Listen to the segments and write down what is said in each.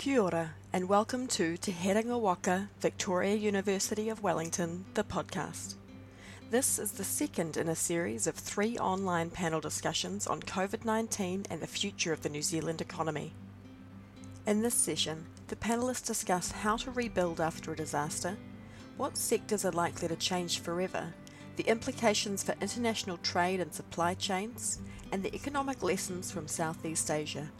Kia ora, and welcome to Te Herenga Waka, Victoria University of Wellington, the podcast. This is the second in a series of three online panel discussions on COVID 19 and the future of the New Zealand economy. In this session, the panelists discuss how to rebuild after a disaster, what sectors are likely to change forever, the implications for international trade and supply chains, and the economic lessons from Southeast Asia.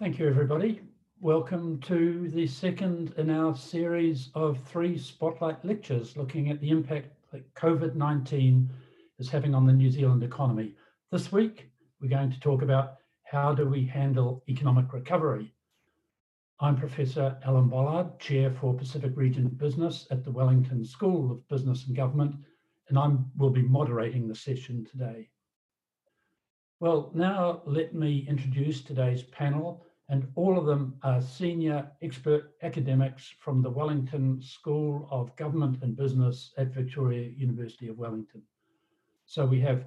Thank you, everybody. Welcome to the second in our series of three spotlight lectures looking at the impact that COVID 19 is having on the New Zealand economy. This week, we're going to talk about how do we handle economic recovery. I'm Professor Alan Bollard, Chair for Pacific Region Business at the Wellington School of Business and Government, and I will be moderating the session today. Well, now let me introduce today's panel and all of them are senior expert academics from the Wellington School of Government and Business at Victoria University of Wellington. So we have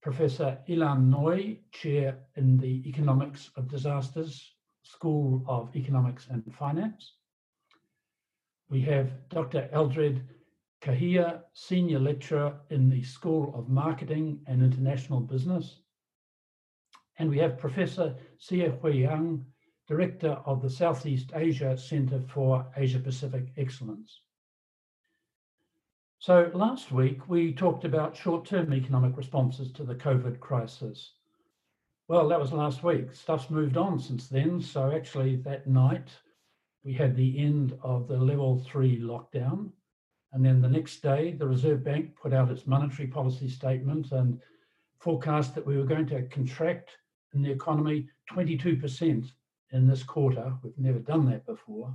Professor Ilan Noy, Chair in the Economics of Disasters School of Economics and Finance. We have Dr. Eldred Kahia, Senior Lecturer in the School of Marketing and International Business. And we have Professor Siah Hwee Ang, Director of the Southeast Asia Centre for Asia Pacific Excellence. So last week we talked about short-term economic responses to the COVID crisis. Well, that was last week. Stuff's moved on since then. So actually that night we had the end of the level three lockdown. And then the next day, the Reserve Bank put out its monetary policy statement and forecast that we were going to contract in the economy 22% in this quarter. We've never done that before.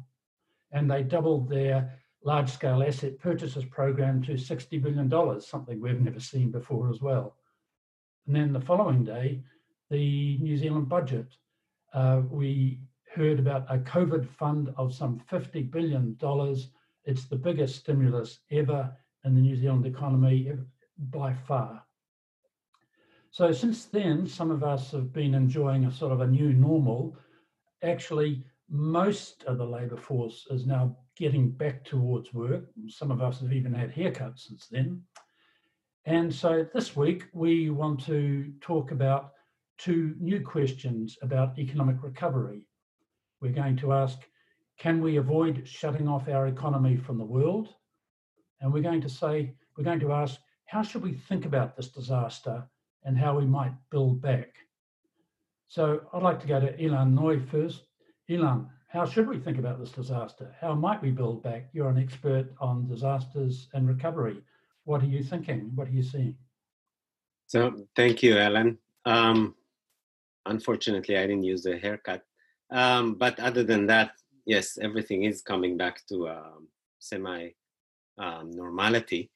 And they doubled their large scale asset purchases program to $60 billion, something we've never seen before as well. And then the following day, the New Zealand budget, uh, we heard about a COVID fund of some $50 billion. It's the biggest stimulus ever in the New Zealand economy by far. So since then, some of us have been enjoying a sort of a new normal actually most of the labour force is now getting back towards work. Some of us have even had haircuts since then. And so this week we want to talk about two new questions about economic recovery. We're going to ask, can we avoid shutting off our economy from the world? And we're going to say, we're going to ask, how should we think about this disaster and how we might build back? So I'd like to go to Ilan Noy first. Ilan, how should we think about this disaster? How might we build back? You're an expert on disasters and recovery. What are you thinking? What are you seeing? So thank you, Alan. Um, unfortunately, I didn't use the haircut. Um, but other than that, yes, everything is coming back to um, semi um, normality.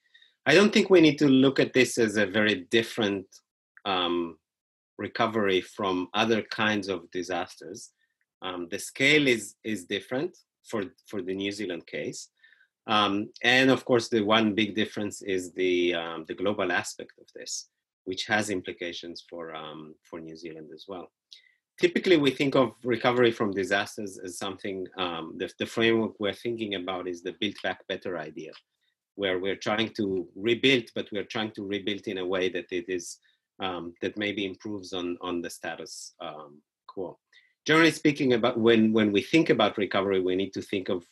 I don't think we need to look at this as a very different um, recovery from other kinds of disasters. Um, the scale is is different for for the New Zealand case, um, and of course the one big difference is the um, the global aspect of this, which has implications for um, for New Zealand as well. Typically, we think of recovery from disasters as something. Um, the, the framework we're thinking about is the build back better idea, where we're trying to rebuild, but we're trying to rebuild in a way that it is um, that maybe improves on on the status um, quo. Generally speaking, about when when we think about recovery, we need to think of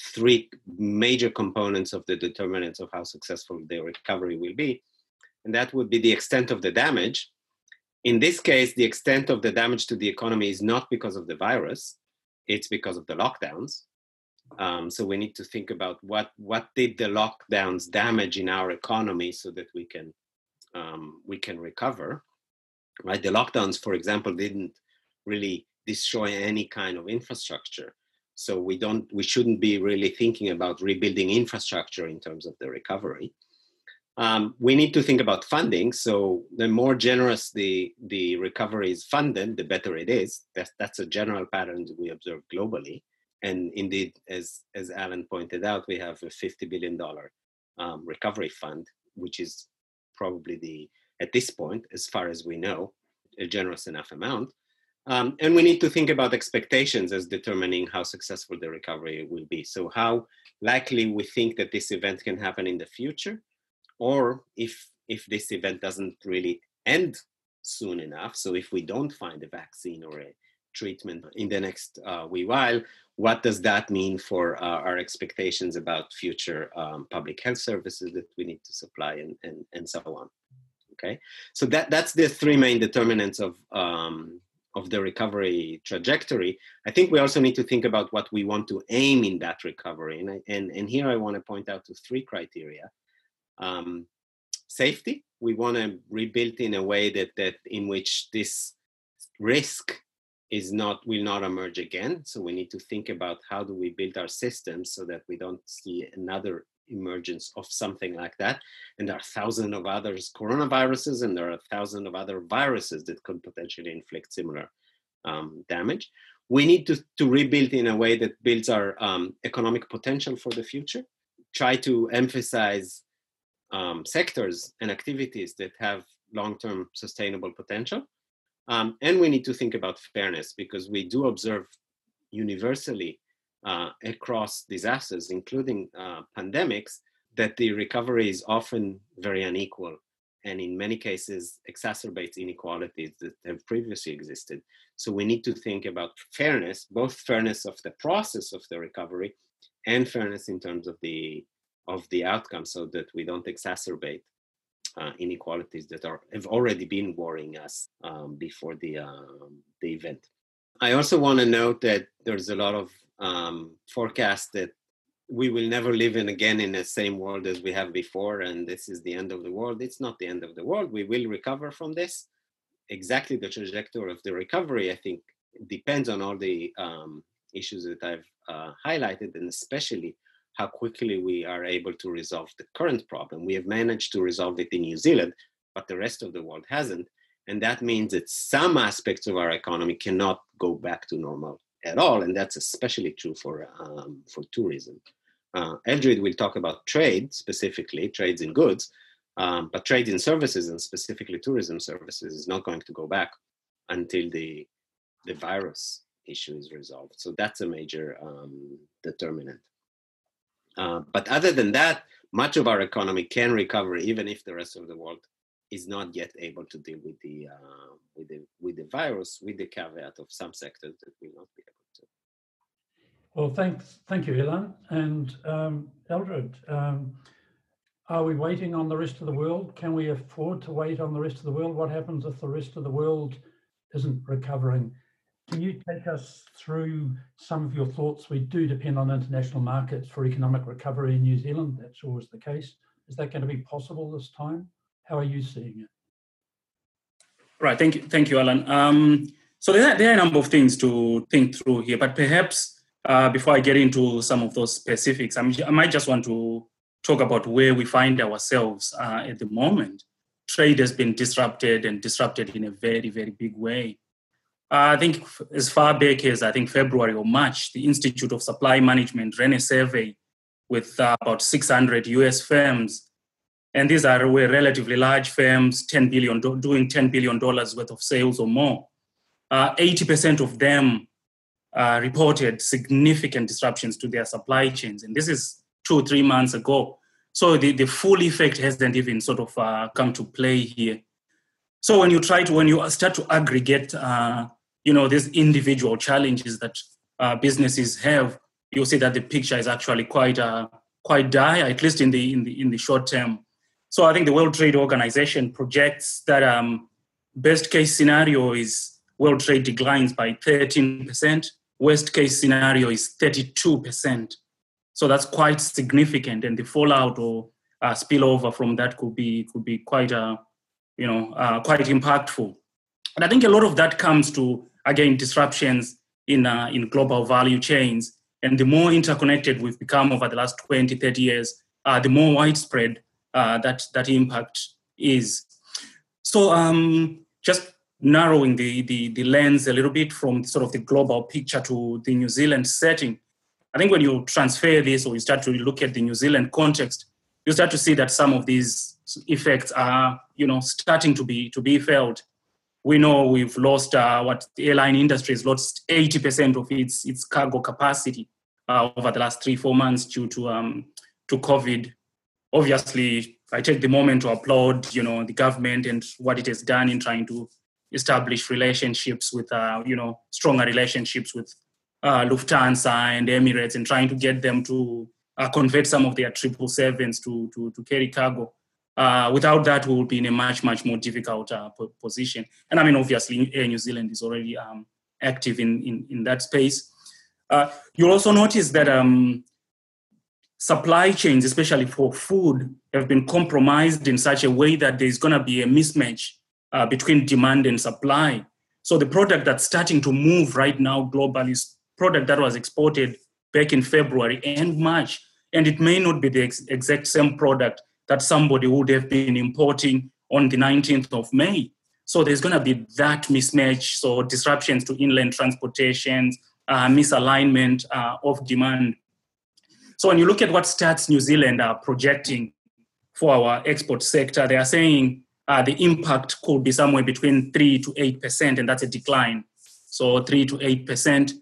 three major components of the determinants of how successful the recovery will be, and that would be the extent of the damage. In this case, the extent of the damage to the economy is not because of the virus; it's because of the lockdowns. Um, so we need to think about what what did the lockdowns damage in our economy so that we can um, we can recover. Right, the lockdowns, for example, didn't really destroy any kind of infrastructure. So we don't, we shouldn't be really thinking about rebuilding infrastructure in terms of the recovery. Um, we need to think about funding. So the more generous the the recovery is funded, the better it is. That's that's a general pattern that we observe globally. And indeed, as as Alan pointed out, we have a fifty billion dollar um, recovery fund, which is probably the at this point, as far as we know, a generous enough amount. Um, and we need to think about expectations as determining how successful the recovery will be. So, how likely we think that this event can happen in the future, or if if this event doesn't really end soon enough. So, if we don't find a vaccine or a treatment in the next uh, wee while, what does that mean for uh, our expectations about future um, public health services that we need to supply and, and, and so on? Okay, so that that's the three main determinants of um, of the recovery trajectory, I think we also need to think about what we want to aim in that recovery. And, I, and, and here I want to point out to three criteria. Um, safety, we want to rebuild in a way that, that in which this risk is not will not emerge again. So we need to think about how do we build our systems so that we don't see another emergence of something like that. And there are thousands of others coronaviruses, and there are thousands of other viruses that could potentially inflict similar um, damage. We need to, to rebuild in a way that builds our um, economic potential for the future, try to emphasize um, sectors and activities that have long term sustainable potential. Um, and we need to think about fairness because we do observe universally uh, across disasters, including uh, pandemics, that the recovery is often very unequal and in many cases exacerbates inequalities that have previously existed. So we need to think about fairness, both fairness of the process of the recovery and fairness in terms of the of the outcome so that we don't exacerbate uh, inequalities that are have already been worrying us um, before the um, the event. I also want to note that there's a lot of um, forecast that we will never live in again in the same world as we have before and this is the end of the world. It's not the end of the world. We will recover from this. Exactly the trajectory of the recovery i think depends on all the um, issues that i've uh, highlighted and especially how quickly we are able to resolve the current problem we have managed to resolve it in new zealand but the rest of the world hasn't and that means that some aspects of our economy cannot go back to normal at all, and that's especially true for um, for tourism. Uh, Eldred will talk about trade specifically, trades in goods, um, but trade in services and specifically tourism services is not going to go back until the the virus issue is resolved. So that's a major um, determinant. Uh, but other than that, much of our economy can recover even if the rest of the world is not yet able to deal with the uh, with the with the virus, with the caveat of some sectors that will not be able to. Well, thanks, thank you, Ilan and um, Eldred. Um, are we waiting on the rest of the world? Can we afford to wait on the rest of the world? What happens if the rest of the world isn't recovering? Can you take us through some of your thoughts? We do depend on international markets for economic recovery in New Zealand. That's always the case. Is that going to be possible this time? How are you seeing it? Right. Thank you. Thank you, Alan. Um, so there are, there are a number of things to think through here, but perhaps uh, before I get into some of those specifics, I'm, i might just want to talk about where we find ourselves uh, at the moment. Trade has been disrupted and disrupted in a very, very big way. I think as far back as I think February or March, the Institute of Supply Management ran a survey with uh, about 600 US firms and these are were relatively large firms, 10 billion, doing $10 billion worth of sales or more. Uh, 80% of them uh, reported significant disruptions to their supply chains. And this is two or three months ago. So the, the full effect hasn't even sort of uh, come to play here. So when you try to, when you start to aggregate, uh, you know, these individual challenges that uh, businesses have, you'll see that the picture is actually quite, uh, quite dire, at least in the, in the, in the short term. So I think the World Trade Organization projects that um, best case scenario is world trade declines by 13%. Worst case scenario is 32%. So that's quite significant, and the fallout or uh, spillover from that could be could be quite uh, you know uh, quite impactful. And I think a lot of that comes to again disruptions in uh, in global value chains, and the more interconnected we've become over the last 20, 30 years, uh, the more widespread uh, that that impact is. So um, just narrowing the, the, the lens a little bit from sort of the global picture to the New Zealand setting. I think when you transfer this or you start to look at the New Zealand context, you start to see that some of these effects are, you know, starting to be to be felt. We know we've lost uh, what the airline industry has lost 80% of its, its cargo capacity uh, over the last three, four months due to, um, to COVID. Obviously, I take the moment to applaud, you know, the government and what it has done in trying to establish relationships with, uh, you know, stronger relationships with uh, Lufthansa and Emirates and trying to get them to uh, convert some of their triple sevens to, to, to carry cargo. Uh, without that, we will be in a much, much more difficult uh, position. And I mean, obviously, Air New Zealand is already um, active in, in, in that space. Uh, you'll also notice that um, supply chains, especially for food, have been compromised in such a way that there's going to be a mismatch uh, between demand and supply. So the product that's starting to move right now globally is product that was exported back in February and March, and it may not be the ex- exact same product that somebody would have been importing on the 19th of May. So there's going to be that mismatch, so disruptions to inland transportations, uh, misalignment uh, of demand. So when you look at what Stats New Zealand are projecting for our export sector, they are saying uh, the impact could be somewhere between 3 to 8%, and that's a decline. So 3 to 8%,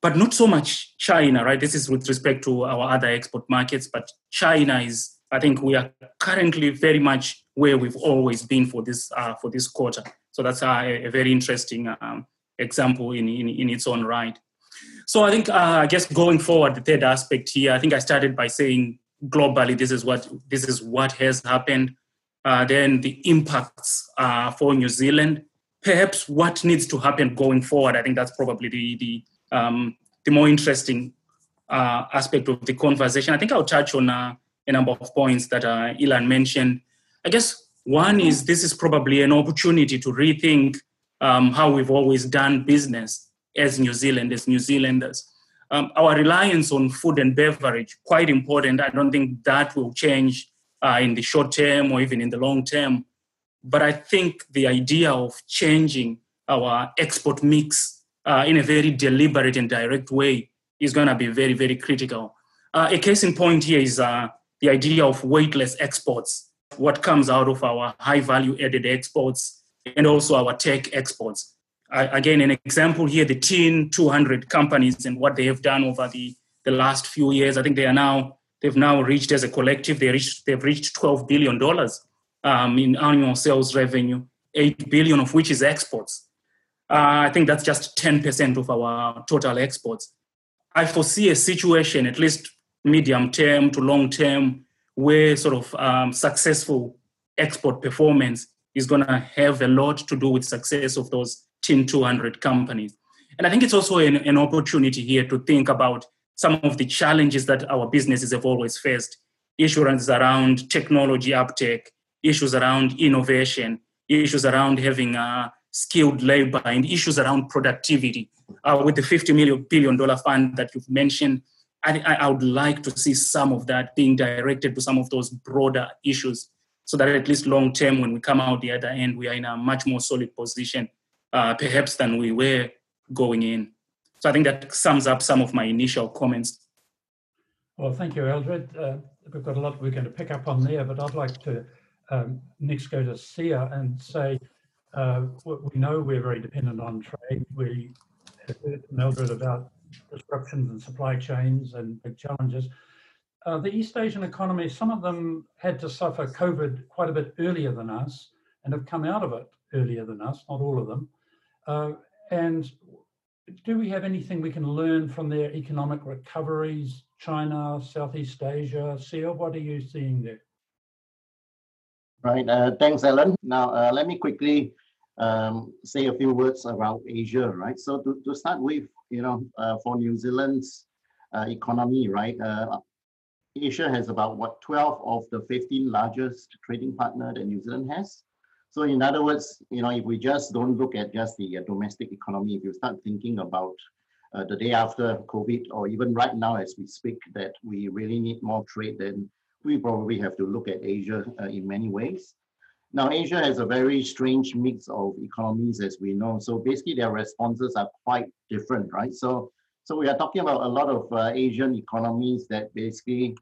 but not so much China, right? This is with respect to our other export markets, but China is I think we are currently very much where we've always been for this uh, for this quarter. So that's uh, a, a very interesting um, example in, in, in its own right. So I think uh, I guess going forward, the third aspect here, I think I started by saying globally this is what this is what has happened. Uh, then the impacts uh, for New Zealand, perhaps what needs to happen going forward. I think that's probably the the um, the more interesting uh, aspect of the conversation. I think I'll touch on a number of points that uh, Ilan mentioned. I guess one is this is probably an opportunity to rethink um, how we've always done business as New Zealand, as New Zealanders. Um, our reliance on food and beverage, quite important. I don't think that will change uh, in the short term or even in the long term. But I think the idea of changing our export mix uh, in a very deliberate and direct way is going to be very, very critical. Uh, a case in point here is uh, the idea of weightless exports, what comes out of our high value added exports and also our tech exports. Again, an example here, the TIN 200 companies and what they have done over the, the last few years. I think they are now, they've now reached as a collective, they reached, they've reached $12 billion um, in annual sales revenue, 8 billion of which is exports. Uh, I think that's just 10% of our total exports. I foresee a situation, at least medium term to long term, where sort of um, successful export performance is going to have a lot to do with success of those TIN 200 companies. And I think it's also an, an opportunity here to think about some of the challenges that our businesses have always faced issues around technology uptake, issues around innovation, issues around having uh, skilled labor, and issues around productivity. Uh, with the $50 million billion fund that you've mentioned, I, I would like to see some of that being directed to some of those broader issues so that at least long term, when we come out the other end, we are in a much more solid position, uh, perhaps than we were going in. So I think that sums up some of my initial comments. Well, thank you, Eldred. Uh, we've got a lot we're going to pick up on there, but I'd like to um, next go to Siah and say uh, we know we're very dependent on trade. We have heard from Eldred about disruptions in supply chains and big challenges. Uh, the East Asian economy, some of them had to suffer COVID quite a bit earlier than us and have come out of it earlier than us, not all of them. Uh, and do we have anything we can learn from their economic recoveries? China, Southeast Asia, Siah, what are you seeing there? Right, uh, thanks, Alan. Now, uh, let me quickly um, say a few words about Asia, right? So to, to start with, you know, uh, for New Zealand's uh, economy, right? Uh, Asia has about what 12 of the 15 largest trading partner that New Zealand has. So in other words, you know, if we just don't look at just the uh, domestic economy, if you start thinking about uh, the day after COVID, or even right now as we speak, that we really need more trade, then we probably have to look at Asia uh, in many ways. Now, Asia has a very strange mix of economies, as we know. So basically, their responses are quite different, right? So, so we are talking about a lot of uh, Asian economies that basically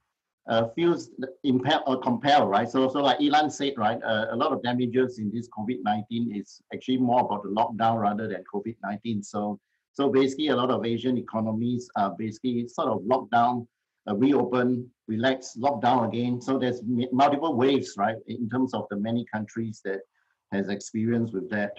uh, feels impelled or compelled, right? So, so like Ilan said, right, uh, a lot of damages in this COVID-19 is actually more about the lockdown rather than COVID-19. So, so basically a lot of Asian economies are basically sort of locked down, uh, reopen, relax, lockdown again. So there's multiple waves, right, in terms of the many countries that has experience with that.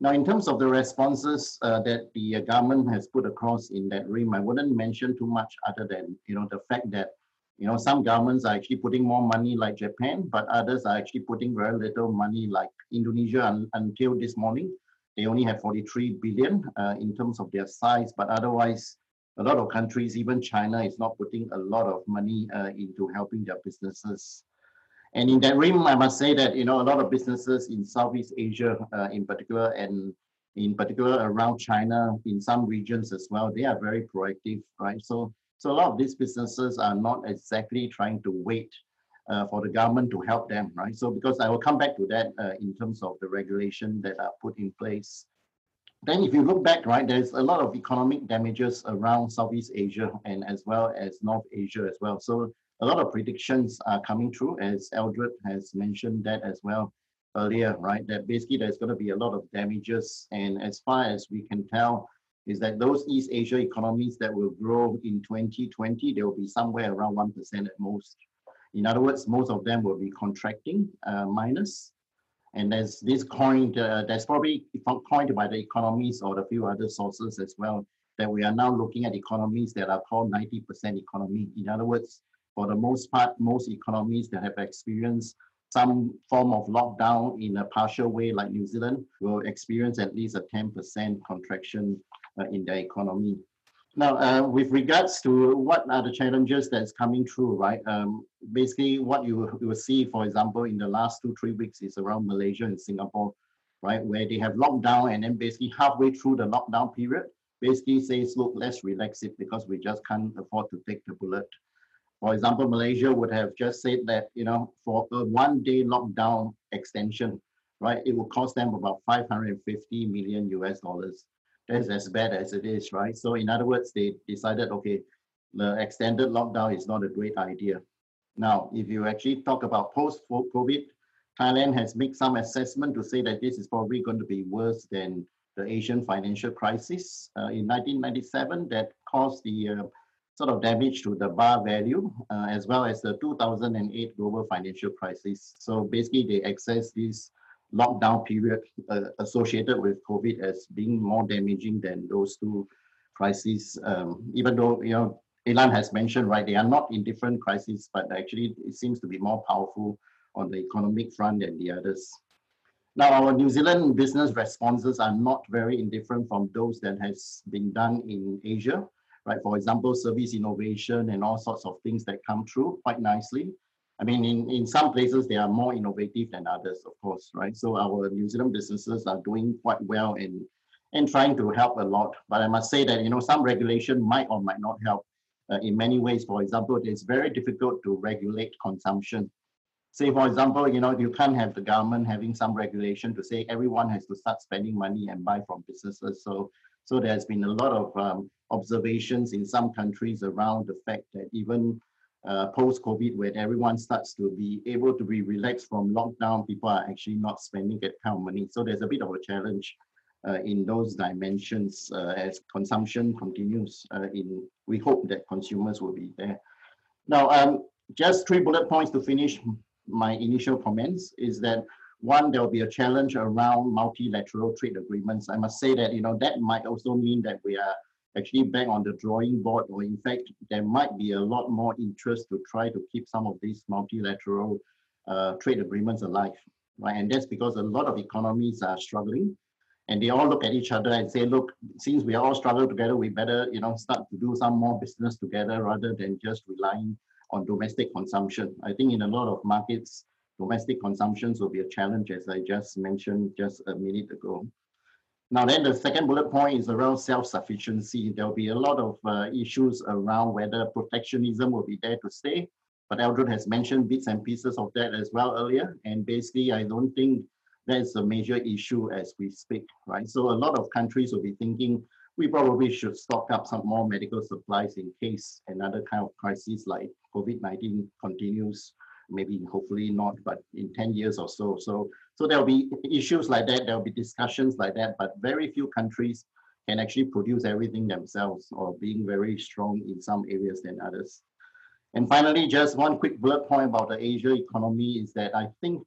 Now, in terms of the responses uh, that the government has put across in that rim, I wouldn't mention too much other than, you know, the fact that you know, some governments are actually putting more money like Japan, but others are actually putting very little money like Indonesia un until this morning. They only have 43 billion uh, in terms of their size, but otherwise, a lot of countries, even China, is not putting a lot of money uh, into helping their businesses. And in that realm, I must say that, you know, a lot of businesses in Southeast Asia uh, in particular, and in particular around China, in some regions as well, they are very proactive, right? So so a lot of these businesses are not exactly trying to wait uh, for the government to help them, right? So because I will come back to that uh, in terms of the regulation that are put in place. Then if you look back, right, there's a lot of economic damages around Southeast Asia and as well as North Asia as well. So a lot of predictions are coming through as Eldred has mentioned that as well earlier, right? That basically there's going to be a lot of damages. And as far as we can tell, is that those East Asia economies that will grow in 2020, they will be somewhere around 1% at most. In other words, most of them will be contracting uh, minus. And there's this coined, uh, that's probably coined by the economists or a few other sources as well, that we are now looking at economies that are called 90% economy. In other words, for the most part, most economies that have experienced some form of lockdown in a partial way like New Zealand will experience at least a 10% contraction uh, in their economy. Now, uh, with regards to what are the challenges that's coming through, right? Um, basically, what you, you will see, for example, in the last two, three weeks is around Malaysia and Singapore, right? Where they have lockdown and then basically halfway through the lockdown period, basically says, look, let's relax it because we just can't afford to take the bullet. For example, Malaysia would have just said that, you know, for a one day lockdown extension, right, it will cost them about 550 million US dollars that's as bad as it is, right? So in other words, they decided, okay, the extended lockdown is not a great idea. Now, if you actually talk about post-COVID, Thailand has made some assessment to say that this is probably going to be worse than the Asian financial crisis uh, in 1997 that caused the uh, sort of damage to the baht value, uh, as well as the 2008 global financial crisis. So basically, they access this lockdown period uh, associated with COVID as being more damaging than those two crises. Um, even though you know Ilan has mentioned, right, they are not in different crises, but actually it seems to be more powerful on the economic front than the others. Now, our New Zealand business responses are not very indifferent from those that has been done in Asia, right? For example, service innovation and all sorts of things that come through quite nicely. I mean, in, in some places, they are more innovative than others, of course, right? So our New Zealand businesses are doing quite well and, and trying to help a lot. But I must say that, you know, some regulation might or might not help uh, in many ways. For example, it's very difficult to regulate consumption. Say, for example, you know, you can't have the government having some regulation to say everyone has to start spending money and buy from businesses. So, so there's been a lot of um, observations in some countries around the fact that even uh, post-COVID when everyone starts to be able to be relaxed from lockdown, people are actually not spending that kind of money. So there's a bit of a challenge uh, in those dimensions uh, as consumption continues. Uh, in we hope that consumers will be there. Now, um, just three bullet points to finish my initial comments is that one, there will be a challenge around multilateral trade agreements. I must say that you know that might also mean that we are actually back on the drawing board, or in fact, there might be a lot more interest to try to keep some of these multilateral uh, trade agreements alive, right? And that's because a lot of economies are struggling, and they all look at each other and say, look, since we all struggling together, we better, you know, start to do some more business together rather than just relying on domestic consumption. I think in a lot of markets, domestic consumptions will be a challenge, as I just mentioned just a minute ago. Now then the second bullet point is around self-sufficiency. There'll be a lot of uh, issues around whether protectionism will be there to stay. But Eldred has mentioned bits and pieces of that as well earlier. And basically, I don't think that's a major issue as we speak, right? So a lot of countries will be thinking, we probably should stock up some more medical supplies in case another kind of crisis like COVID-19 continues. Maybe hopefully not, but in 10 years or so. So, so there'll be issues like that. There'll be discussions like that, but very few countries can actually produce everything themselves or being very strong in some areas than others. And finally, just one quick bullet point about the Asia economy is that I think,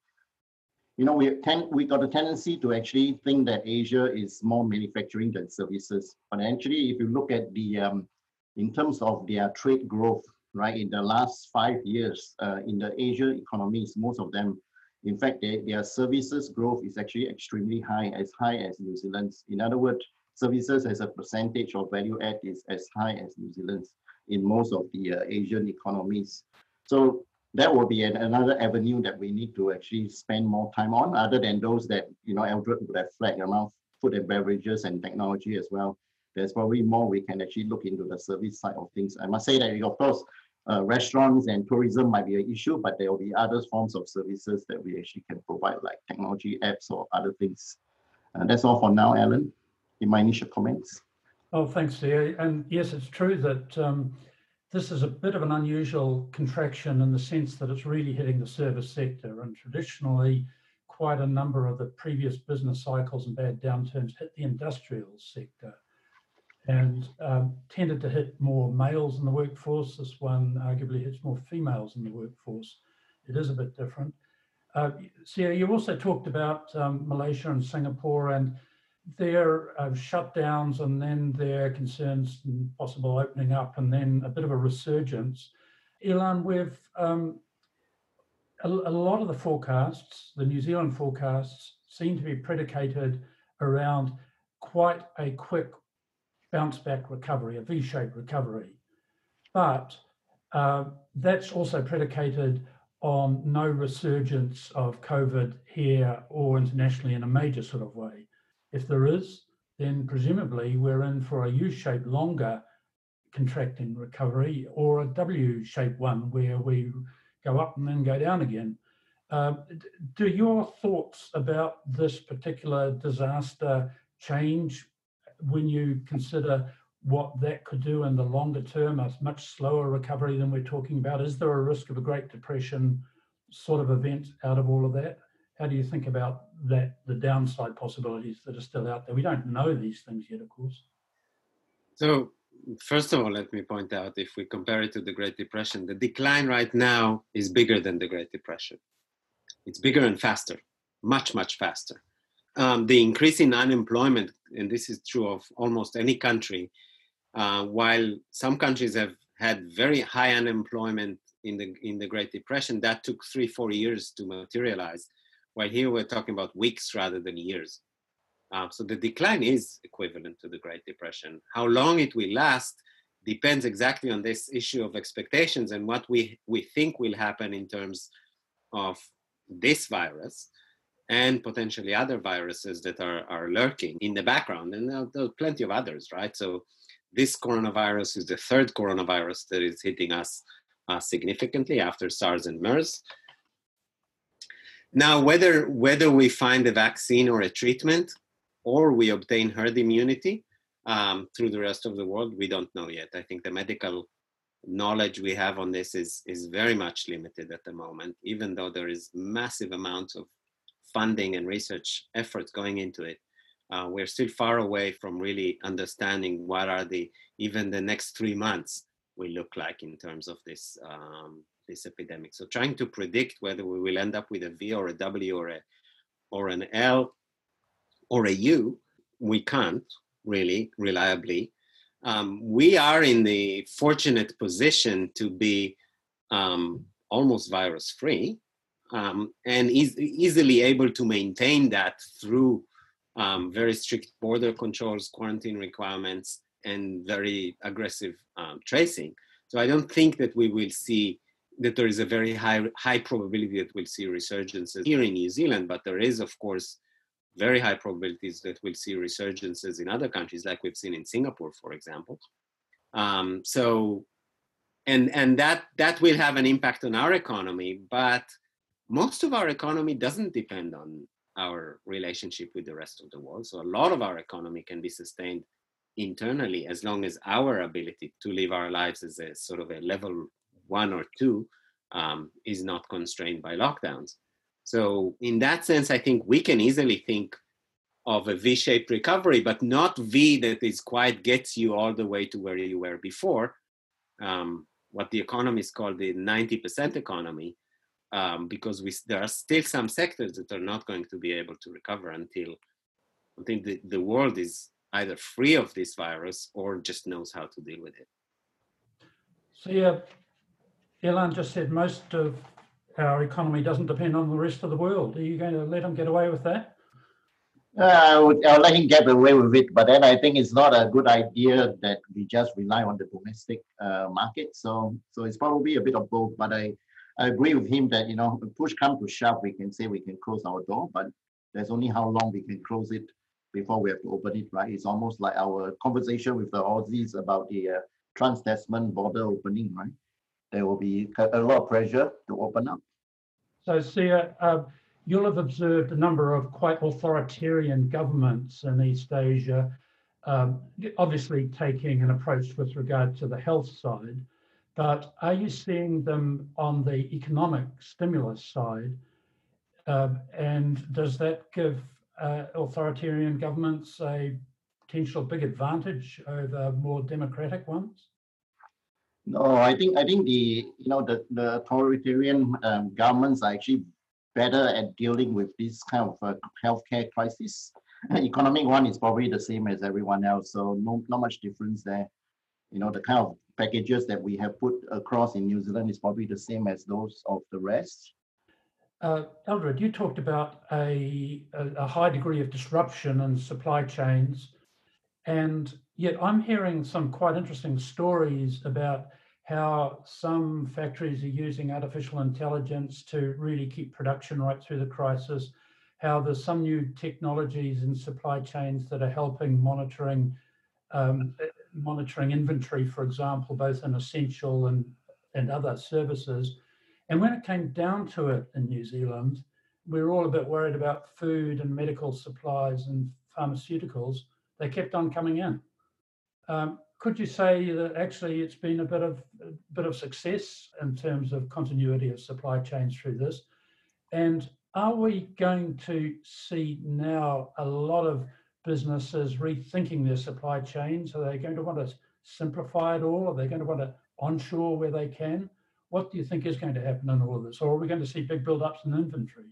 you know, we tend we got a tendency to actually think that Asia is more manufacturing than services. But actually, if you look at the um, in terms of their trade growth, right, in the last five years, uh, in the Asia economies, most of them, in fact, they, their services growth is actually extremely high, as high as New Zealand's. In other words, services as a percentage of value add is as high as New Zealand's in most of the uh, Asian economies. So that will be an, another avenue that we need to actually spend more time on, other than those that you know Eldred would have flagged around food and beverages and technology as well. There's probably more we can actually look into the service side of things. I must say that of course uh, restaurants and tourism might be an issue, but there will be other forms of services that we actually can provide, like technology apps or other things. Uh, that's all for now, Alan in my initial comments. Oh, thanks, Dear. And yes, it's true that um, this is a bit of an unusual contraction in the sense that it's really hitting the service sector. And traditionally, quite a number of the previous business cycles and bad downturns hit the industrial sector and um, tended to hit more males in the workforce. This one arguably hits more females in the workforce. It is a bit different. Uh, you also talked about um, Malaysia and Singapore and their uh, shutdowns and then their concerns and possible opening up and then a bit of a resurgence. Ilan, we've um, a, a, lot of the forecasts, the New Zealand forecasts, seem to be predicated around quite a quick bounce back recovery, a V-shaped recovery. But uh, that's also predicated on no resurgence of COVID here or internationally in a major sort of way. If there is, then presumably we're in for a U-shaped longer contracting recovery or a W-shaped one where we go up and then go down again. Uh, do your thoughts about this particular disaster change when you consider what that could do in the longer term, a much slower recovery than we're talking about? Is there a risk of a Great Depression sort of event out of all of that? how do you think about that, the downside possibilities that are still out there? We don't know these things yet, of course. So, first of all, let me point out if we compare it to the Great Depression, the decline right now is bigger than the Great Depression. It's bigger and faster, much, much faster. Um, the increase in unemployment, and this is true of almost any country, uh, while some countries have had very high unemployment in the in the Great Depression, that took three, four years to materialize while here we're talking about weeks rather than years. Uh, so the decline is equivalent to the Great Depression. How long it will last depends exactly on this issue of expectations and what we, we think will happen in terms of this virus and potentially other viruses that are, are lurking in the background. And there, there are plenty of others, right? So this coronavirus is the third coronavirus that is hitting us uh, significantly after SARS and MERS. Now, whether whether we find a vaccine or a treatment, or we obtain herd immunity um, through the rest of the world, we don't know yet. I think the medical knowledge we have on this is is very much limited at the moment, even though there is massive amounts of funding and research efforts going into it. Uh, we're still far away from really understanding what are the even the next three months will look like in terms of this um, this epidemic. So trying to predict whether we will end up with a V or a W or a or an L or a U, we can't really reliably. Um, we are in the fortunate position to be um, almost virus free um, and e- easily able to maintain that through um, very strict border controls, quarantine requirements, and very aggressive um, tracing. So I don't think that we will see that there is a very high high probability that we'll see resurgences here in New Zealand, but there is of course very high probabilities that we'll see resurgences in other countries, like we've seen in Singapore, for example. Um, so, and and that that will have an impact on our economy, but most of our economy doesn't depend on our relationship with the rest of the world. So a lot of our economy can be sustained internally as long as our ability to live our lives as a sort of a level one or two um, is not constrained by lockdowns. So, in that sense, I think we can easily think of a V shaped recovery, but not V that is quite gets you all the way to where you were before. Um, what the economists call the 90% economy, um, because we, there are still some sectors that are not going to be able to recover until I think the, the world is either free of this virus or just knows how to deal with it. So yeah, Ilan just said most of our economy doesn't depend on the rest of the world. Are you going to let them get away with that? Uh, I would, I'll let him get away with it, but then I think it's not a good idea that we just rely on the domestic uh, market. So, so it's probably a bit of both. But I, I agree with him that you know, push come to shove, we can say we can close our door, but there's only how long we can close it before we have to open it, right? It's almost like our conversation with the Aussies about the uh, Trans-Tasman border opening, right? There will be a lot of pressure to open up. So, Siah, uh, you'll have observed a number of quite authoritarian governments in East Asia, um, obviously taking an approach with regard to the health side. But are you seeing them on the economic stimulus side? Uh, and does that give uh, authoritarian governments a potential big advantage over more democratic ones? No, I think I think the you know the the authoritarian um, governments are actually better at dealing with this kind of uh, healthcare crisis. Economic one is probably the same as everyone else, so no not much difference there. You know the kind of packages that we have put across in New Zealand is probably the same as those of the rest. Uh, Eldred, you talked about a, a, high degree of disruption in supply chains, and yet I'm hearing some quite interesting stories about how some factories are using artificial intelligence to really keep production right through the crisis, how there's some new technologies in supply chains that are helping monitoring um, monitoring inventory, for example, both in essential and, and other services and when it came down to it in New Zealand, we were all a bit worried about food and medical supplies and pharmaceuticals. They kept on coming in. Um, could you say that actually it's been a bit of a bit of success in terms of continuity of supply chains through this? And are we going to see now a lot of businesses rethinking their supply chains? Are they going to want to simplify it all? Are they going to want to onshore where they can? what do you think is going to happen in all of this? Or are we going to see big build-ups in inventory?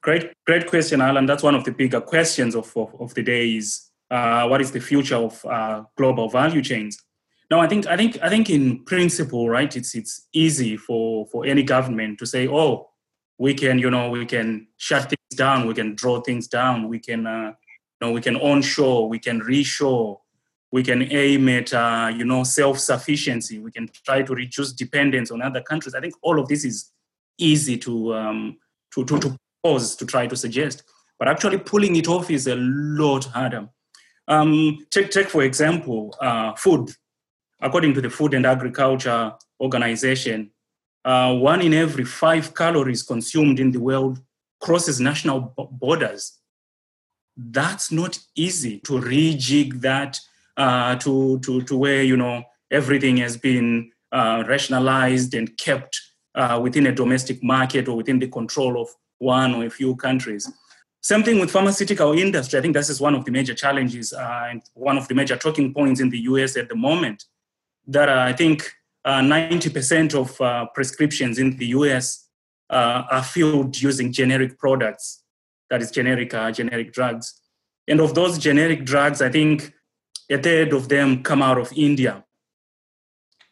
Great, great question, Alan. That's one of the bigger questions of, of, of the day is uh, what is the future of uh, global value chains? Now, I think, I think, I think in principle, right, it's, it's easy for, for any government to say, oh, we can, you know, we can shut things down, we can draw things down, we can, uh, know, we can onshore, we can reshore, we can aim at uh, you know self-sufficiency. We can try to reduce dependence on other countries. I think all of this is easy to um, to, to, to pause to try to suggest. But actually pulling it off is a lot harder. Um, take, take for example uh, food. According to the food and agriculture organization uh, one in every five calories consumed in the world crosses national borders that's not easy to rejig that uh, to, to, to where, you know, everything has been uh, rationalized and kept uh, within a domestic market or within the control of one or a few countries. Same thing with pharmaceutical industry. I think this is one of the major challenges uh, and one of the major talking points in the US at the moment. That uh, I think 90% uh, of prescriptions in the US are filled using generic products, that is generic generic drugs. And of those generic drugs, I think a third of them come out of India.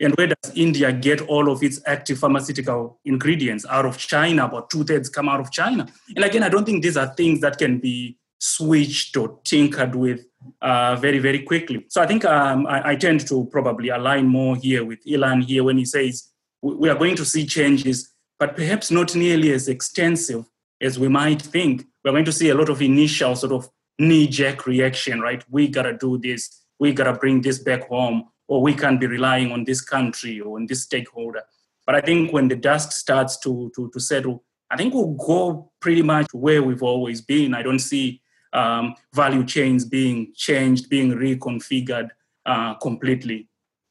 And where does India get all of its active pharmaceutical ingredients? Out of China, about two thirds come out of China. And again, I don't think these are things that can be switched or tinkered with uh, very, very quickly. So I think um, I, I, tend to probably align more here with Ilan here when he says we are going to see changes, but perhaps not nearly as extensive as we might think. We're going to see a lot of initial sort of knee jerk reaction, right? We got to do this we got to bring this back home, or we can't be relying on this country or on this stakeholder. But I think when the dust starts to, to, to settle, I think we'll go pretty much where we've always been. I don't see um, value chains being changed, being reconfigured uh, completely.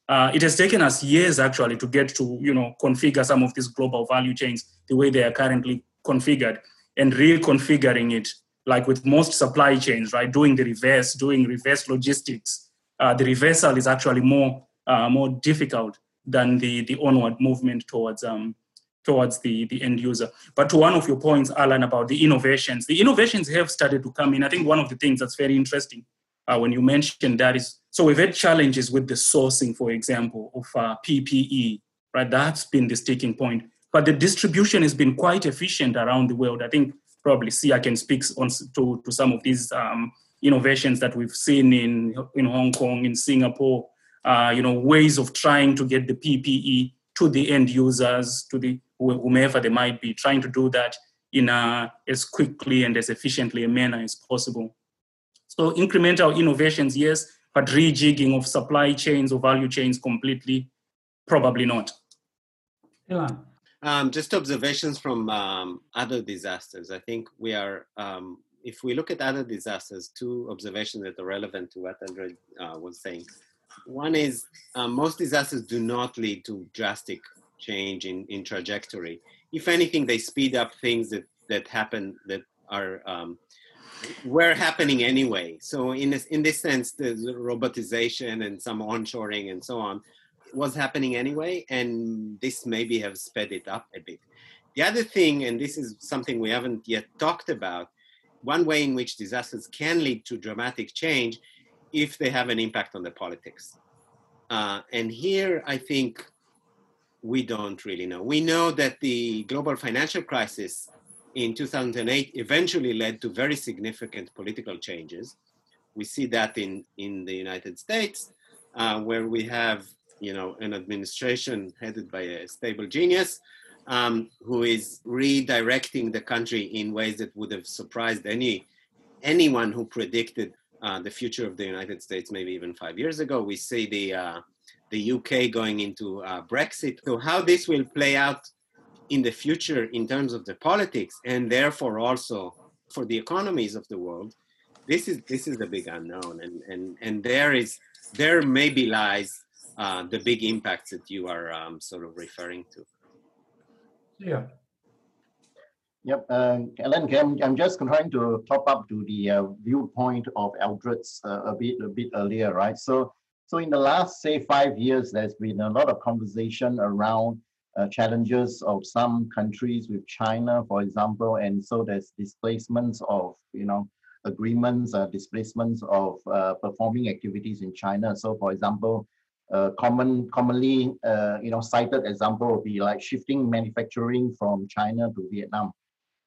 Uh, it has taken us years actually to get to you know configure some of these global value chains the way they are currently configured and reconfiguring it like with most supply chains, right? Doing the reverse, doing reverse logistics. Uh, the reversal is actually more uh, more difficult than the the onward movement towards um, towards the, the end user. But to one of your points, Alan, about the innovations, the innovations have started to come in. I think one of the things that's very interesting uh, when you mentioned that is so we've had challenges with the sourcing, for example, of uh, PPE, right? That's been the sticking point. But the distribution has been quite efficient around the world. I think probably I can speak on to, to some of these um, innovations that we've seen in in Hong Kong, in Singapore. Uh, you know, ways of trying to get the PPE to the end users, to the whomever they might be, trying to do that in a, as quickly and as efficiently a manner as possible. So incremental innovations, yes, but rejigging of supply chains or value chains completely, probably not. Ilan. Um, just observations from um, other disasters. I think we are, um, if we look at other disasters, two observations that are relevant to what Andre uh, was saying. One is um, most disasters do not lead to drastic change in, in trajectory. If anything, they speed up things that, that happen that are um, were happening anyway. So in this, in this sense, the robotization and some onshoring and so on was happening anyway, and this maybe have sped it up a bit. The other thing, and this is something we haven't yet talked about, one way in which disasters can lead to dramatic change if they have an impact on the politics. Uh, and here, I think we don't really know. We know that the global financial crisis in 2008 eventually led to very significant political changes. We see that in, in the United States, uh, where we have you know, an administration headed by a stable genius um, who is redirecting the country in ways that would have surprised any anyone who predicted uh, the future of the United States, maybe even five years ago. We see the uh, the UK going into uh, Brexit. So how this will play out in the future in terms of the politics and therefore also for the economies of the world, this is this is the big unknown, and and and there is there maybe lies uh, the big impacts that you are um, sort of referring to. Yeah. Yep, uh, Alan, I'm, I'm just trying to top up to the uh, viewpoint of Eldred's uh, a bit a bit earlier, right? So, so in the last say five years, there's been a lot of conversation around uh, challenges of some countries with China, for example, and so there's displacements of you know agreements, uh, displacements of uh, performing activities in China. So, for example, uh, common, commonly, uh, you know, cited example would be like shifting manufacturing from China to Vietnam.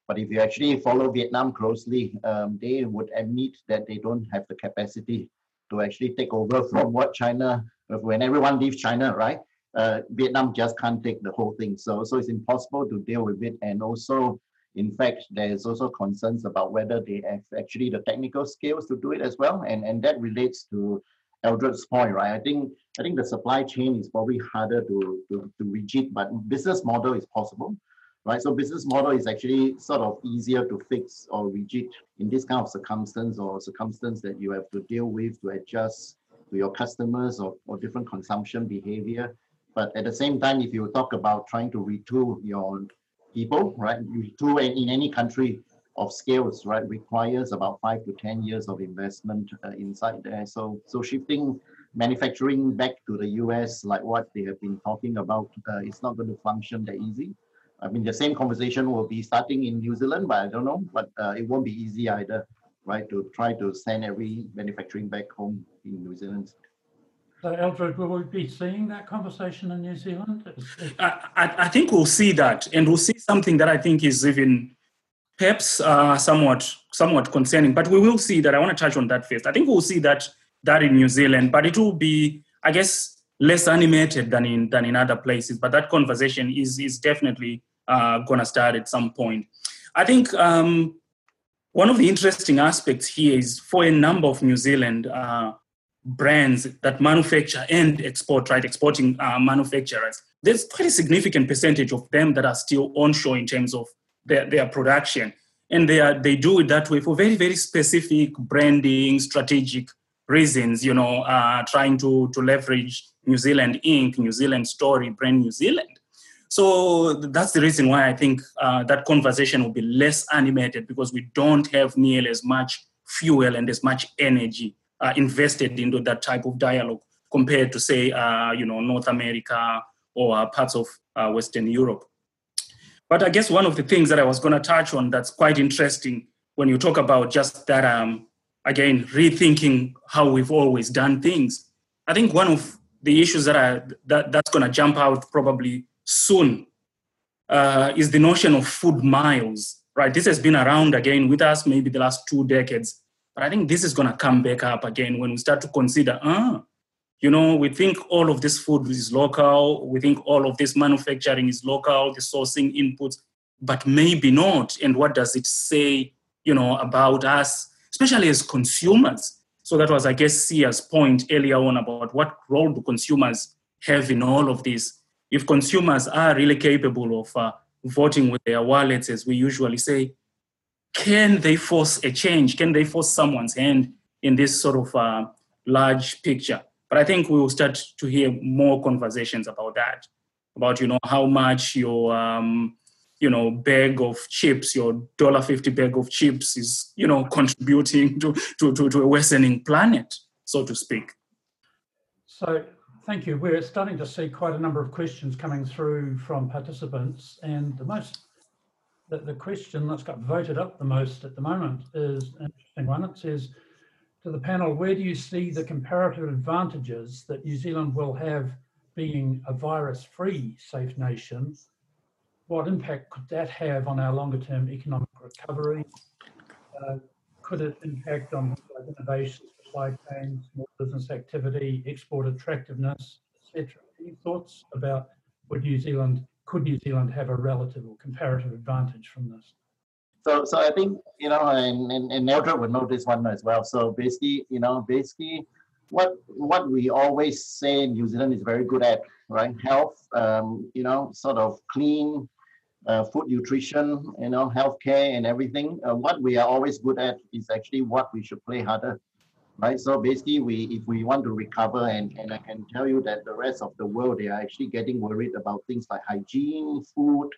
But if you actually follow Vietnam closely, um, they would admit that they don't have the capacity to actually take over from what China, when everyone leaves China, right? Uh, Vietnam just can't take the whole thing. So, so it's impossible to deal with it. And also, in fact, there's also concerns about whether they have actually the technical skills to do it as well. And, and that relates to Eldred's point, right? I think I think the supply chain is probably harder to, to, to rejig, but business model is possible, right? So business model is actually sort of easier to fix or rejig in this kind of circumstance or circumstance that you have to deal with to adjust to your customers or, or different consumption behavior. But at the same time, if you talk about trying to retool your people, right? Retool in any country, of scales, right, requires about five to 10 years of investment uh, inside there. So, so shifting manufacturing back to the US, like what they have been talking about, uh, it's not going to function that easy. I mean, the same conversation will be starting in New Zealand, but I don't know, but uh, it won't be easy either, right, to try to send every manufacturing back home in New Zealand. So, Eldred, will we be seeing that conversation in New Zealand? I, I, I think we'll see that, and we'll see something that I think is even perhaps uh, somewhat somewhat concerning. But we will see that. I want to touch on that first. I think we'll see that that in New Zealand, but it will be, I guess, less animated than in than in other places. But that conversation is is definitely uh, going to start at some point. I think um, one of the interesting aspects here is for a number of New Zealand uh, brands that manufacture and export, right, exporting uh, manufacturers. There's quite a significant percentage of them that are still onshore in terms of their, their production. And they, are, they do it that way for very, very specific branding, strategic reasons, you know, uh, trying to, to leverage New Zealand Inc., New Zealand Story, Brand New Zealand. So that's the reason why I think uh, that conversation will be less animated because we don't have nearly as much fuel and as much energy uh, invested into that type of dialogue compared to, say, uh, you know, North America or uh, parts of uh, Western Europe. But I guess one of the things that I was going to touch on that's quite interesting when you talk about just that, um, again, rethinking how we've always done things. I think one of the issues that, I, that that's going to jump out probably soon uh, is the notion of food miles, right? This has been around again with us maybe the last two decades, but I think this is going to come back up again when we start to consider, ah, you know, we think all of this food is local, we think all of this manufacturing is local, the sourcing inputs, but maybe not. And what does it say, you know, about us, especially as consumers? So that was, I guess, Siah's point earlier on about what role do consumers have in all of this. If consumers are really capable of uh, voting with their wallets, as we usually say, can they force a change? Can they force someone's hand in this sort of uh, large picture? But I think we will start to hear more conversations about that, about you know how much your um, you know bag of chips, your dollar fifty bag of chips is you know contributing to, to, to, to a worsening planet, so to speak. So thank you. We're starting to see quite a number of questions coming through from participants, and the most the, the question that's got voted up the most at the moment is an interesting one. It says to the panel, where do you see the comparative advantages that New Zealand will have being a virus-free safe nation? What impact could that have on our longer-term economic recovery? Uh, could it impact on innovation, supply chains, more business activity, export attractiveness, etc.? Any thoughts about would New Zealand could New Zealand have a relative or comparative advantage from this? So, so I think you know, and and, and Eldred would know this one as well. So basically, you know, basically, what what we always say New Zealand is very good at, right? Health, um, you know, sort of clean uh, food, nutrition, you know, healthcare, and everything. Uh, what we are always good at is actually what we should play harder, right? So basically, we if we want to recover, and and I can tell you that the rest of the world they are actually getting worried about things like hygiene, food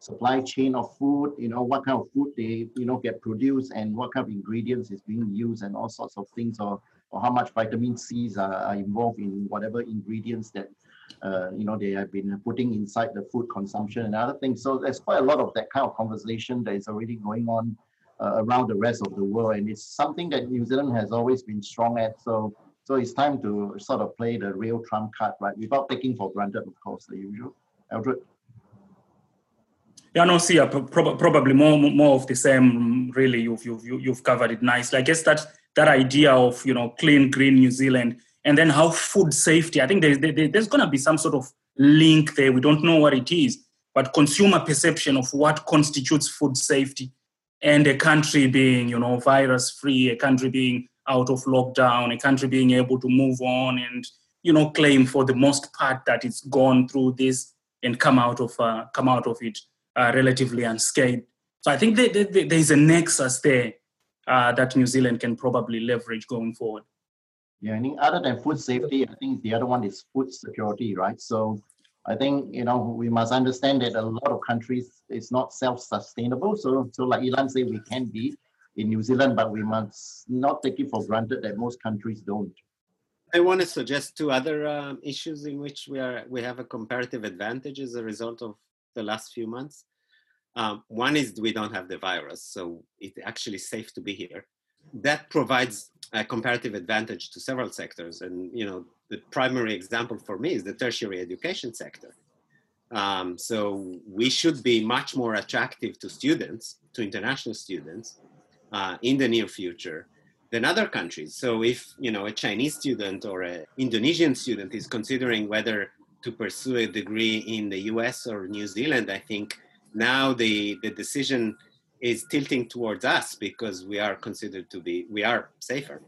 supply chain of food, you know, what kind of food they, you know, get produced and what kind of ingredients is being used and all sorts of things or, or how much vitamin C's are, are involved in whatever ingredients that, uh, you know, they have been putting inside the food consumption and other things. So there's quite a lot of that kind of conversation that is already going on uh, around the rest of the world. And it's something that New Zealand has always been strong at. So so it's time to sort of play the real trump card, right? Without taking for granted, of course, the usual. Eldred. Yeah, no, see, pro- probably more more of the same. Really, you've you've you've covered it nicely. I guess that that idea of you know clean, green New Zealand, and then how food safety. I think there's there, there's going to be some sort of link there. We don't know what it is, but consumer perception of what constitutes food safety, and a country being you know virus free, a country being out of lockdown, a country being able to move on and you know claim for the most part that it's gone through this and come out of uh, come out of it uh, relatively unscathed. So I think there is a nexus there uh, that New Zealand can probably leverage going forward. Yeah, I think other than food safety, I think the other one is food security, right? So I think you know we must understand that a lot of countries is not self-sustainable. So so like Ilan said, we can be in New Zealand, but we must not take it for granted that most countries don't. I want to suggest two other um, issues in which we are we have a comparative advantage as a result of the last few months. Um, one is we don't have the virus, so it's actually safe to be here. That provides a comparative advantage to several sectors, and you know the primary example for me is the tertiary education sector. Um, so we should be much more attractive to students, to international students, uh, in the near future than other countries. So if you know a Chinese student or an Indonesian student is considering whether to pursue a degree in the US or New Zealand, I think now the, the decision is tilting towards us because we are considered to be, we are safer.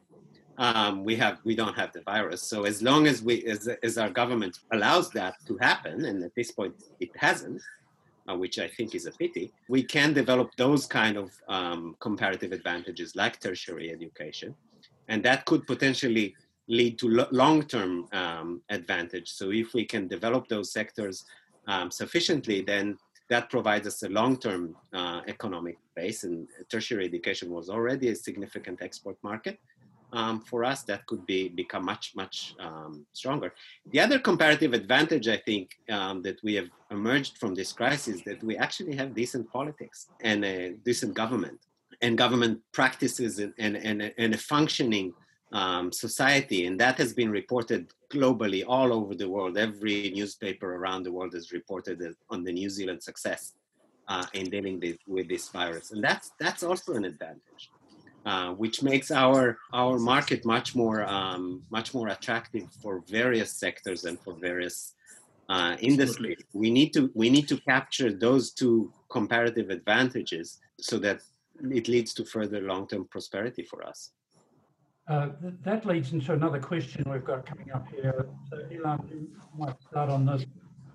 Um, we have, we don't have the virus. So as long as we, as, as our government allows that to happen, and at this point it hasn't, uh, which I think is a pity, we can develop those kind of um, comparative advantages like tertiary education and that could potentially lead to lo- long-term um, advantage. So if we can develop those sectors um, sufficiently, then that provides us a long-term uh, economic base. And tertiary education was already a significant export market. Um, for us, that could be become much much um, stronger. The other comparative advantage, I think, um, that we have emerged from this crisis, is that we actually have decent politics and a decent government and government practices and and, and, and a functioning um, society, and that has been reported globally all over the world. Every newspaper around the world has reported on the New Zealand success uh, in dealing with, with this virus, and that's that's also an advantage, uh, which makes our our market much more um, much more attractive for various sectors and for various uh, industries. We need to we need to capture those two comparative advantages so that it leads to further long term prosperity for us. Uh, th- that leads into another question we've got coming up here. So, Ilan, you might start on this.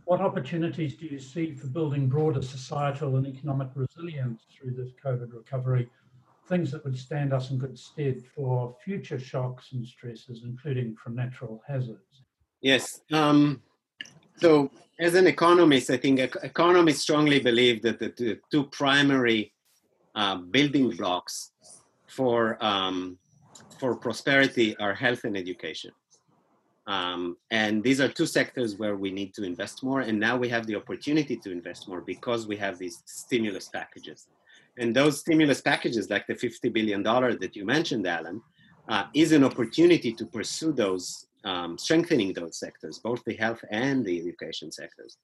What opportunities do you see for building broader societal and economic resilience through this COVID recovery? Things that would stand us in good stead for future shocks and stresses, including from natural hazards. Yes. Um, so, as an economist, I think economists strongly believe that the two primary uh, building blocks for um, for prosperity are health and education. Um, and these are two sectors where we need to invest more. And now we have the opportunity to invest more because we have these stimulus packages. And those stimulus packages, like the $50 billion that you mentioned, Alan, uh, is an opportunity to pursue those, um, strengthening those sectors, both the health and the education sectors.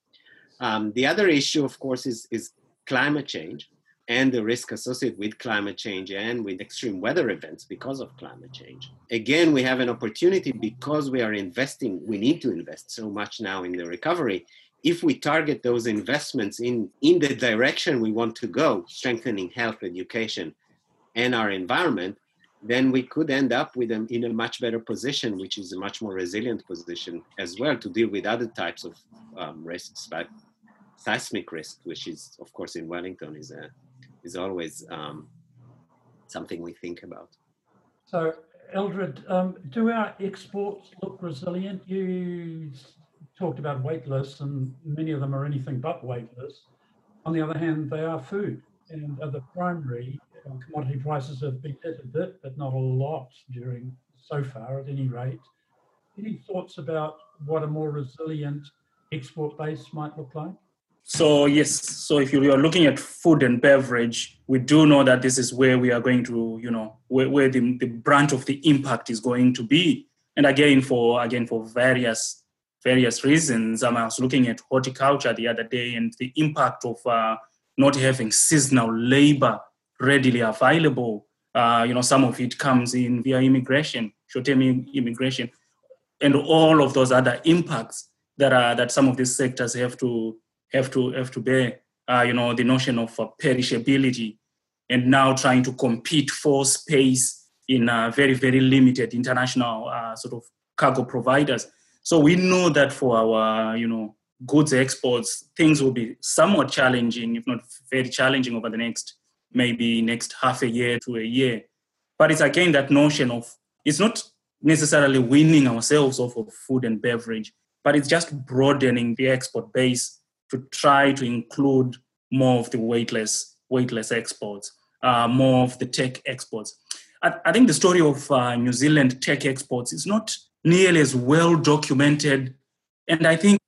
Um, the other issue, of course, is, is climate change and the risk associated with climate change and with extreme weather events because of climate change. Again, we have an opportunity because we are investing, we need to invest so much now in the recovery. If we target those investments in, in the direction we want to go, strengthening health, education, and our environment, then we could end up with them in a much better position, which is a much more resilient position as well to deal with other types of um, risks, but seismic risk, which is, of course, in Wellington, is a is always um, something we think about. So, Eldred, um, do our exports look resilient? You talked about weightless, and many of them are anything but weightless. On the other hand, they are food, and are the primary um, commodity prices have been hit a bit, but not a lot during so far, at any rate. Any thoughts about what a more resilient export base might look like? So yes, so if you are looking at food and beverage, we do know that this is where we are going to, you know, where, where the, the branch of the impact is going to be. And again, for again for various various reasons, um, I was looking at horticulture the other day and the impact of uh, not having seasonal labor readily available. Uh, you know, some of it comes in via immigration, short-term immigration, and all of those other impacts that are that some of these sectors have to have to have to bear, uh, you know, the notion of uh, perishability, and now trying to compete for space in uh, very very limited international uh, sort of cargo providers. So we know that for our you know goods exports, things will be somewhat challenging, if not very challenging, over the next maybe next half a year to a year. But it's again that notion of it's not necessarily winning ourselves off of food and beverage, but it's just broadening the export base to try to include more of the weightless weightless exports, uh, more of the tech exports. I, I think the story of uh, New Zealand tech exports is not nearly as well documented, and I think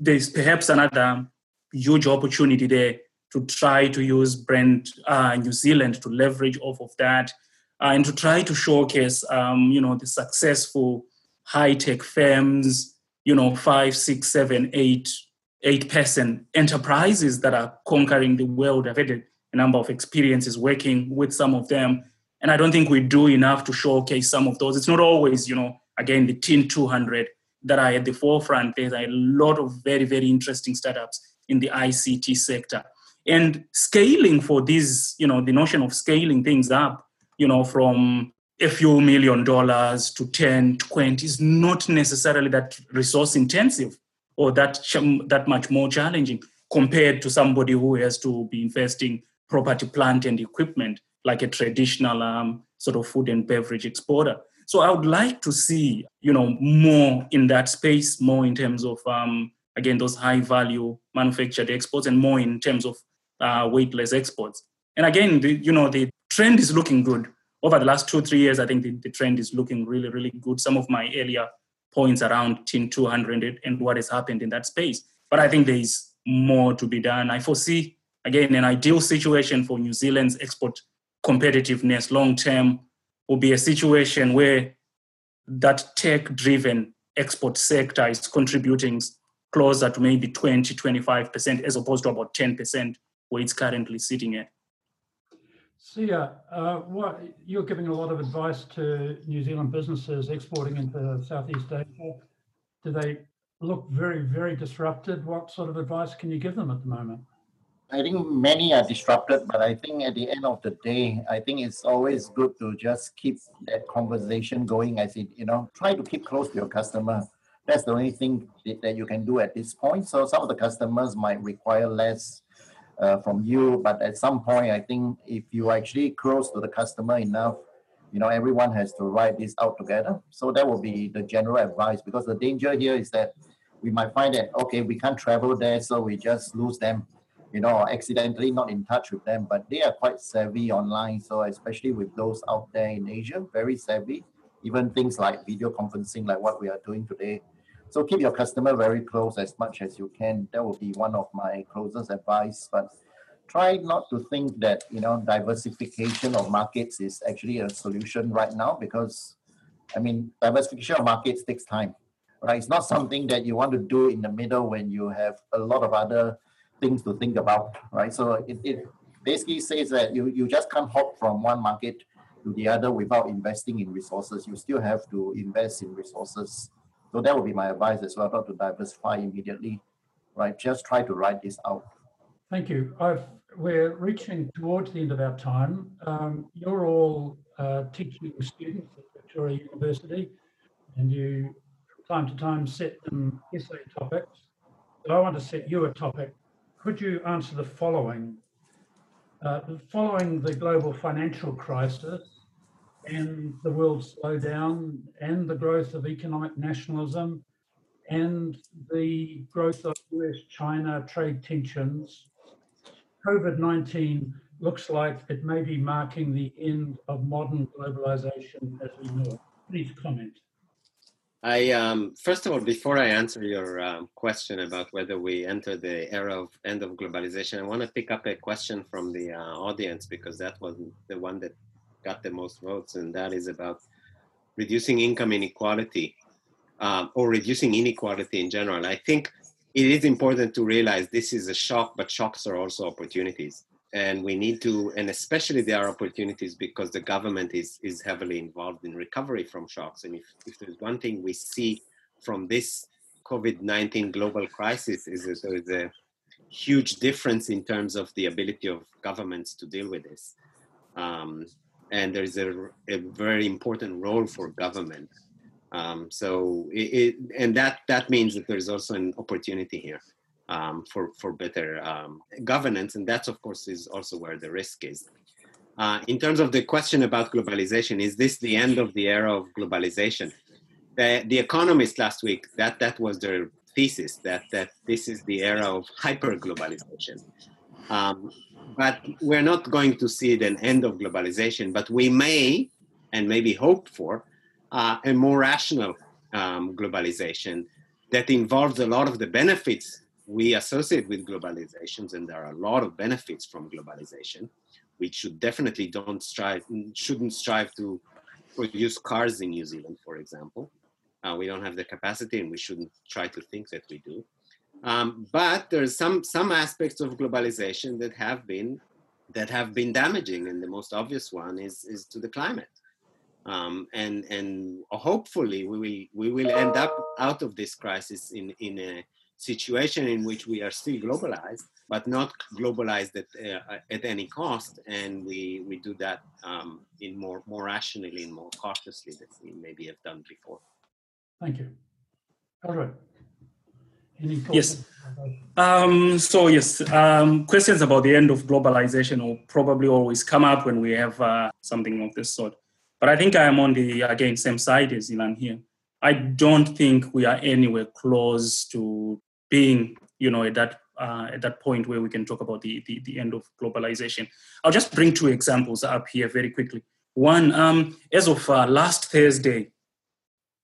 there's perhaps another huge opportunity there to try to use brand uh, New Zealand to leverage off of that, uh, and to try to showcase, um, you know, the successful high tech firms, you know, five, six, seven, eight eight person enterprises that are conquering the world. I've had a number of experiences working with some of them. And I don't think we do enough to showcase some of those. It's not always, you know, again, the TIN 200 that are at the forefront. There's a lot of very, very interesting startups in the ICT sector. And scaling for these, you know, the notion of scaling things up, you know, from a few million dollars to 10, 20 is not necessarily that resource intensive or that that much more challenging compared to somebody who has to be investing property, plant, and equipment like a traditional um, sort of food and beverage exporter. So I would like to see, you know, more in that space, more in terms of, um, again, those high value manufactured exports and more in terms of uh, weightless exports. And again, the, you know, the trend is looking good. Over the last two, three years, I think the, the trend is looking really, really good. Some of my earlier points around TIN 200 and what has happened in that space. But I think there is more to be done. I foresee, again, an ideal situation for New Zealand's export competitiveness long term will be a situation where that tech driven export sector is contributing closer to maybe 20, 25% as opposed to about 10% where it's currently sitting at. Siah, uh, what, you're giving a lot of advice to New Zealand businesses exporting into Southeast Asia. Do they look very, very disrupted? What sort of advice can you give them at the moment? I think many are disrupted, but I think at the end of the day, I think it's always good to just keep that conversation going I it, you know, try to keep close to your customer. That's the only thing that you can do at this point. So some of the customers might require less uh, from you, but at some point, I think if you actually close to the customer enough, you know, everyone has to ride this out together. So that will be the general advice because the danger here is that we might find that, okay, we can't travel there, so we just lose them you know, accidentally not in touch with them, but they are quite savvy online. So especially with those out there in Asia, very savvy. Even things like video conferencing, like what we are doing today. So keep your customer very close as much as you can. That will be one of my closest advice. But try not to think that you know diversification of markets is actually a solution right now because I mean diversification of markets takes time. Right? It's not something that you want to do in the middle when you have a lot of other things to think about, right? So it, it basically says that you, you just can't hop from one market to the other without investing in resources. You still have to invest in resources. So that would be my advice as well, not to diversify immediately, right? Just try to write this out. Thank you. I've, we're reaching towards the end of our time. Um, you're all uh, teaching students at Victoria University, and you, from time to time, set them essay topics. So I want to set you a topic could you answer the following? Uh, following the global financial crisis and the world slowdown and the growth of economic nationalism and the growth of US China trade tensions, COVID 19 looks like it may be marking the end of modern globalization as we know it. Please comment. I um, first of all, before I answer your um, question about whether we enter the era of end of globalization, I want to pick up a question from the uh, audience because that was the one that got the most votes, and that is about reducing income inequality um, or reducing inequality in general. I think it is important to realize this is a shock, but shocks are also opportunities. And we need to and especially there are opportunities because the government is is heavily involved in recovery from shocks. And if, if there's one thing we see from this covid-19 global crisis is there is a huge difference in terms of the ability of governments to deal with this. Um, and there's a, a, very important role for government um, so it, it, and that that means that there's also an opportunity here um, for, for better um, governance. And that's, of course, is also where the risk is. Uh, in terms of the question about globalization, is this the end of the era of globalization? The, the Economist last week, that, that was their thesis, that, that this is the era of hyper-globalization. Um, but we're not going to see an end of globalization, but we may, and maybe hope for, uh, a more rational um, globalization that involves a lot of the benefits we associate with globalizations, and there are a lot of benefits from globalization. We should definitely don't strive, shouldn't strive to produce cars in New Zealand, for example. Uh, we don't have the capacity, and we shouldn't try to think that we do. Um, but there's some some aspects of globalization that have been that have been damaging, and the most obvious one is is to the climate. Um, and and hopefully we will we will end up out of this crisis in in a situation in which we are still globalized, but not globalized at, uh, at any cost. And we, we do that um, in more, more rationally and more cautiously than we maybe have done before. Thank you. All right. Yes. Um, so yes, um, questions about the end of globalization will probably always come up when we have uh, something of this sort. But I think I am on the, again, same side as Ilan here. I don't think we are anywhere close to being, you know, at that uh, at that point where we can talk about the, the, the end of globalization. I'll just bring two examples up here very quickly. One, um, as of uh, last Thursday,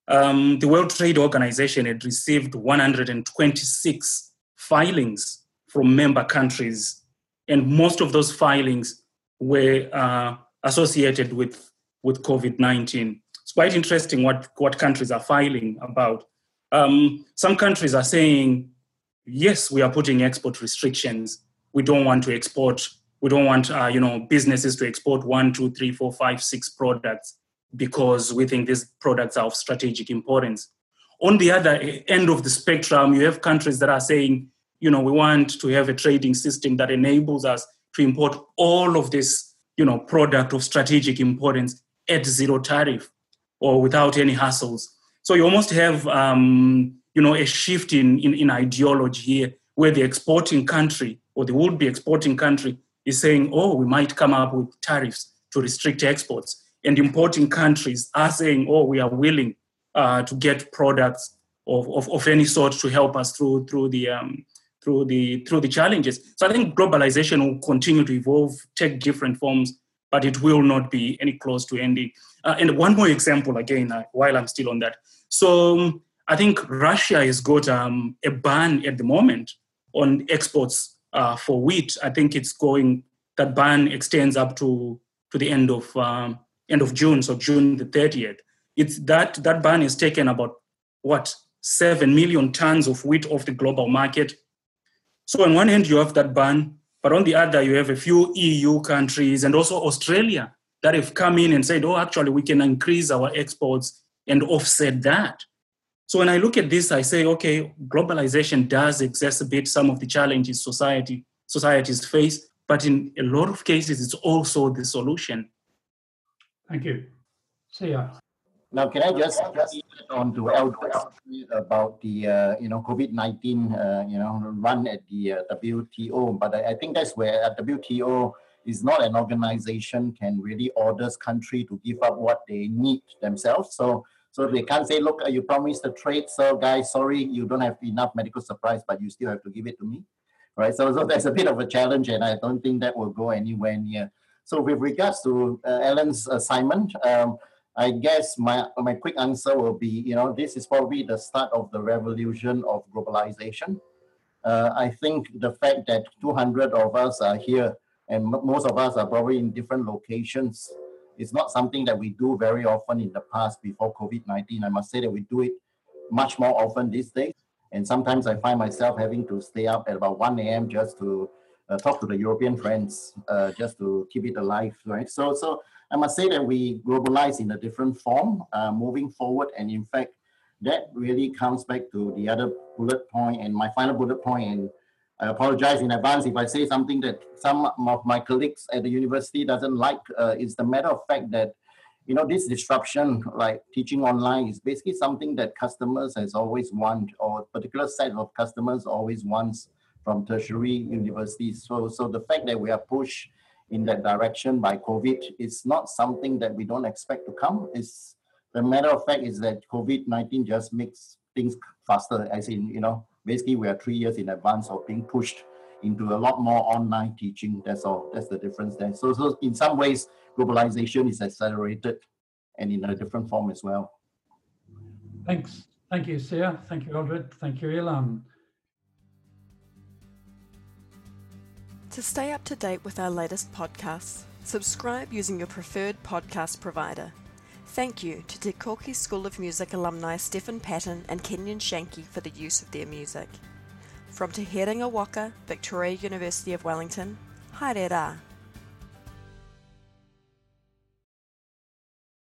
um, the World Trade Organization had received 126 filings from member countries, and most of those filings were uh, associated with, with COVID 19. It's quite interesting what, what countries are filing about. Um, some countries are saying, yes, we are putting export restrictions. We don't want to export. We don't want, uh, you know, businesses to export one, two, three, four, five, six products because we think these products are of strategic importance. On the other end of the spectrum, you have countries that are saying, you know, we want to have a trading system that enables us to import all of this, you know, product of strategic importance at zero tariff or without any hassles. So you almost have, um, you know, a shift in, in, in ideology here where the exporting country or the would-be exporting country is saying, oh, we might come up with tariffs to restrict exports and importing countries are saying, oh, we are willing uh, to get products of, of, of, any sort to help us through, through, the, um, through, the, through the challenges. So I think globalization will continue to evolve, take different forms, but it will not be any close to ending. Uh, and one more example, again, uh, while I'm still on that. So um, I think Russia has got um, a ban at the moment on exports uh, for wheat. I think it's going, that ban extends up to, to the end of um, end of June, so June the 30th. It's that that ban has taken about what seven million tons of wheat off the global market. So on one hand you have that ban, but on the other you have a few EU countries and also Australia that have come in and said, oh, actually we can increase our exports and offset that. So when I look at this, I say, okay, globalization does exacerbate some of the challenges society societies face, but in a lot of cases, it's also the solution. Thank you. Siah. Now, can I just just on to Eldred's about the uh, you know COVID nineteen uh, you know run at the uh, WTO? But I, I, think that's where at WTO is not an organization can really orders country to give up what they need themselves. So so they can't say, look, you promised the trade, so guys, sorry, you don't have enough medical supplies, but you still have to give it to me, right? So so that's a bit of a challenge, and I don't think that will go anywhere near so with regards to uh, Alan's assignment, um, I guess my, my quick answer will be, you know, this is probably the start of the revolution of globalization. Uh, I think the fact that 200 of us are here and most of us are probably in different locations is not something that we do very often in the past before COVID-19. I must say that we do it much more often these days. And sometimes I find myself having to stay up at about 1 a.m. just to uh, talk to the European friends uh, just to keep it alive, right? So, so I must say that we globalize in a different form uh, moving forward, and in fact, that really comes back to the other bullet point and my final bullet point. And I apologize in advance if I say something that some of my colleagues at the university doesn't like. Uh, it's the matter of fact that you know this disruption, like teaching online, is basically something that customers has always want, or particular set of customers always wants from tertiary universities. So, so the fact that we are pushed in that direction by COVID is not something that we don't expect to come. It's the matter of fact is that COVID-19 just makes things faster, as in, you know, basically we are three years in advance of being pushed into a lot more online teaching. That's all. That's the difference there. So, so in some ways, globalization is accelerated and in a different form as well. Thanks. Thank you, Siah. Thank you, Eldred. Thank you, Ilan. To stay up to date with our latest podcasts, subscribe using your preferred podcast provider. Thank you to Te Koki School of Music alumni Stephen Patton and Kenyon Shanky for the use of their music. From Te Herenga Waka, Victoria University of Wellington, haere rā.